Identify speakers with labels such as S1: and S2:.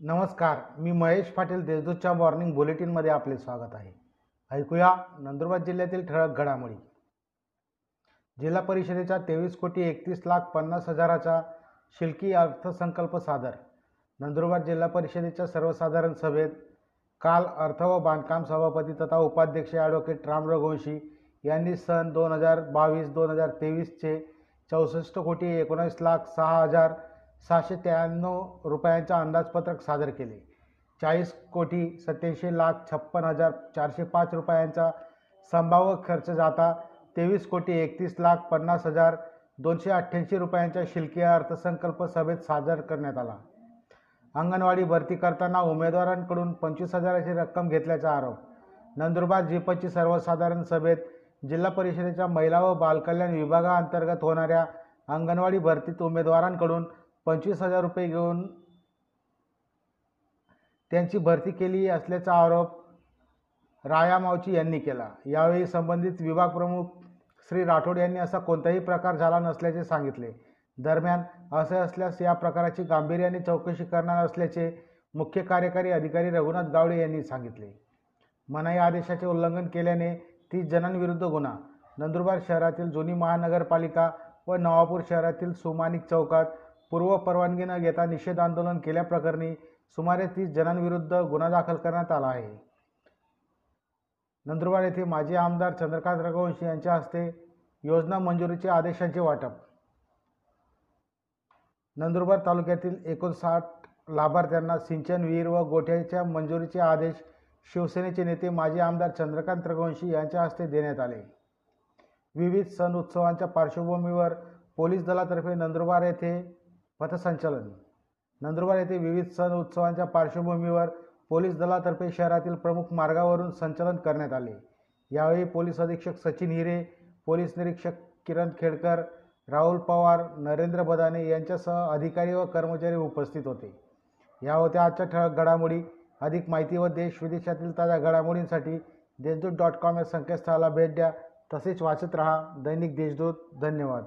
S1: नमस्कार मी महेश पाटील देशदूतच्या मॉर्निंग बुलेटिनमध्ये आपले स्वागत आहे. ऐकूया नंदुरबार जिल्ह्यातील ठळक घडामोडी. जिल्हा परिषदेच्या तेवीस कोटी एकतीस लाख पन्नास हजाराचा शिल्की अर्थसंकल्प सादर. नंदुरबार जिल्हा परिषदेच्या सर्वसाधारण सभेत काल अर्थ व बांधकाम सभापती तथा उपाध्यक्ष ॲडव्होकेट राम रघुवंशी यांनी सन दोन हजार बावीस दोन हजार तेवीसचे चौसष्ट कोटी एकोणीस लाख सहा हजार सहाशे त्र्याण्णव रुपयांचा अंदाजपत्रक सादर केले. चाळीस कोटी सत्याऐंशी लाख छप्पन हजार चारशे पाच रुपयांचा संभाव्य खर्च जाता तेवीस कोटी एकतीस लाख पन्नास हजार दोनशे अठ्ठ्याऐंशी रुपयांच्या शिल्कीय अर्थसंकल्प सभेत सादर करण्यात आला. अंगणवाडी भरती करताना उमेदवारांकडून पंचवीस हजाराची रक्कम घेतल्याचा आरोप. नंदुरबार जिपची सर्वसाधारण सभेत जिल्हा परिषदेच्या महिला व बालकल्याण विभागाअंतर्गत होणाऱ्या अंगणवाडी भरतीत उमेदवारांकडून पंचवीस हजार रुपये घेऊन त्यांची भरती केली असल्याचा आरोप राया मावची यांनी केला. यावेळी संबंधित विभाग प्रमुख श्री राठोड यांनी असा कोणताही प्रकार झाला नसल्याचे सांगितले. दरम्यान असे असल्यास या प्रकाराची गांभीर्याने चौकशी करणार असल्याचे मुख्य कार्यकारी अधिकारी रघुनाथ गावडे यांनी सांगितले. मनाई आदेशाचे उल्लंघन केल्याने तीस जणांविरुद्ध गुन्हा. नंदुरबार शहरातील जुनी महानगरपालिका व नवापूर शहरातील सुमानिक चौकात पूर्व परवानगी न घेता निषेध आंदोलन केल्याप्रकरणी सुमारे तीस जणांविरुद्ध गुन्हा दाखल करण्यात आला आहे. नंदुरबार येथे माजी आमदार चंद्रकांत रघुवंशी यांच्या हस्ते योजना मंजुरीचे आदेशांचे वाटप. नंदुरबार तालुक्यातील एकोणसाठ लाभार्थ्यांना सिंचन विहीर व गोठ्याच्या मंजुरीचे आदेश शिवसेनेचे नेते माजी आमदार चंद्रकांत रघुवंशी यांच्या हस्ते देण्यात आले. विविध सण उत्सवांच्या पार्श्वभूमीवर पोलीस दलातर्फे नंदुरबार येथे पथसंचलन. नंदुरबार येथे विविध सण उत्सवांच्या पार्श्वभूमीवर पोलीस दलातर्फे शहरातील प्रमुख मार्गावरून संचलन करण्यात आले. यावेळी पोलीस अधीक्षक सचिन हिरे पोलीस निरीक्षक किरण खेडकर राहुल पवार नरेंद्र बदाने यांच्यासह अधिकारी व कर्मचारी उपस्थित होते. या होत्या आजच्या ठळक घडामोडी. अधिक माहिती व देश विदेशातील ताज्या घडामोडींसाठी देशदूत डॉट कॉम या संकेतस्थळाला भेट द्या. तसेच वाचत रहा दैनिक देशदूत. धन्यवाद.